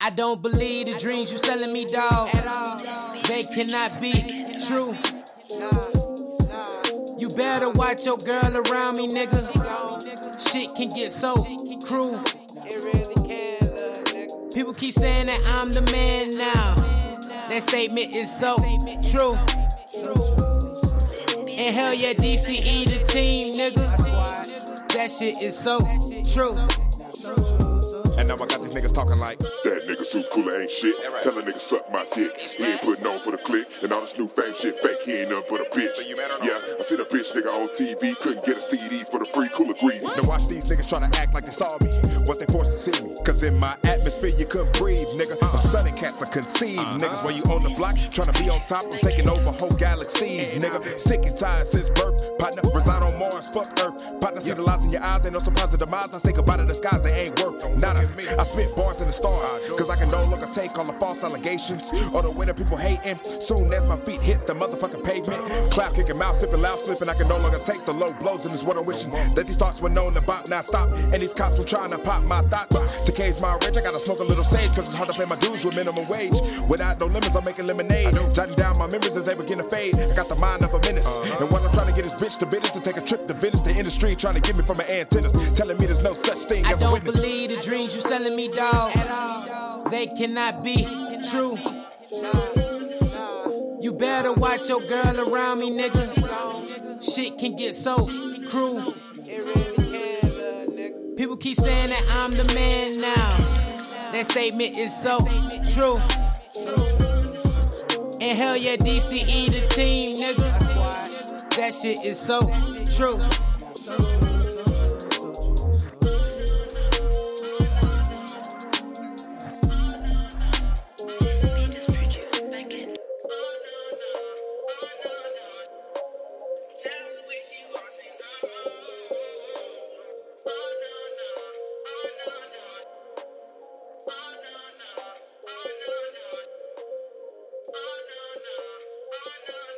I don't believe the dreams you selling me, dog. They cannot be true. You better watch your girl around me, nigga. Shit can get so cruel. People keep saying that I'm the man now. That statement is so true. And hell yeah, DCE the team, nigga. That shit is so true. And now I got these niggas talking like that nigga SoupKoola ain't shit. Tell a nigga suck my dick. He ain't putting on for the click. And all this new fame shit fake. He ain't nothing but a bitch. so you matter Yeah, I see the bitch nigga on TV. Couldn't get a CD for the free cooler greed. Now watch these niggas try to act like they saw me. Once they forced to see me. In my atmosphere you couldn't breathe, nigga. I'm sunning cats are conceived. Niggas while you on the block trying to be on top. I'm taking over whole galaxies, nigga. Sick and tired since birth. Partner reside on Mars, fuck Earth. Partner see the lies in your eyes. Ain't no surprise of demise. I say goodbye to the skies. They ain't worth nada. I spit bars in the stars. Cause I can no longer take all the false allegations. Or the way that people hating. Soon as my feet hit the motherfucking pavement. Clap kicking, mouth sipping, loud slipping. I can no longer take the low blows. And it's what I'm wishing. That these thoughts were known about, now stop. And these cops were trying to pop my thoughts. To cage my rage, I gotta smoke a little sage. Cause it's hard to pay my dues with minimum wage. Without no limits, I'm making lemonade. Jotting down my memories as they begin to fade. I got the mind of a menace. Uh-huh. And what I'm trying to get is bitch to business to take a trip to Venice. The industry trying to get me from my antennas. Telling me there's no such thing I as a don't believe the dreams you're selling me, dog. They cannot be true. You better watch your girl around me, nigga. Shit can get so cruel. People keep saying that I'm the man now. That statement is so true. And hell yeah, DCE the team, nigga. That shit is so true. na na na.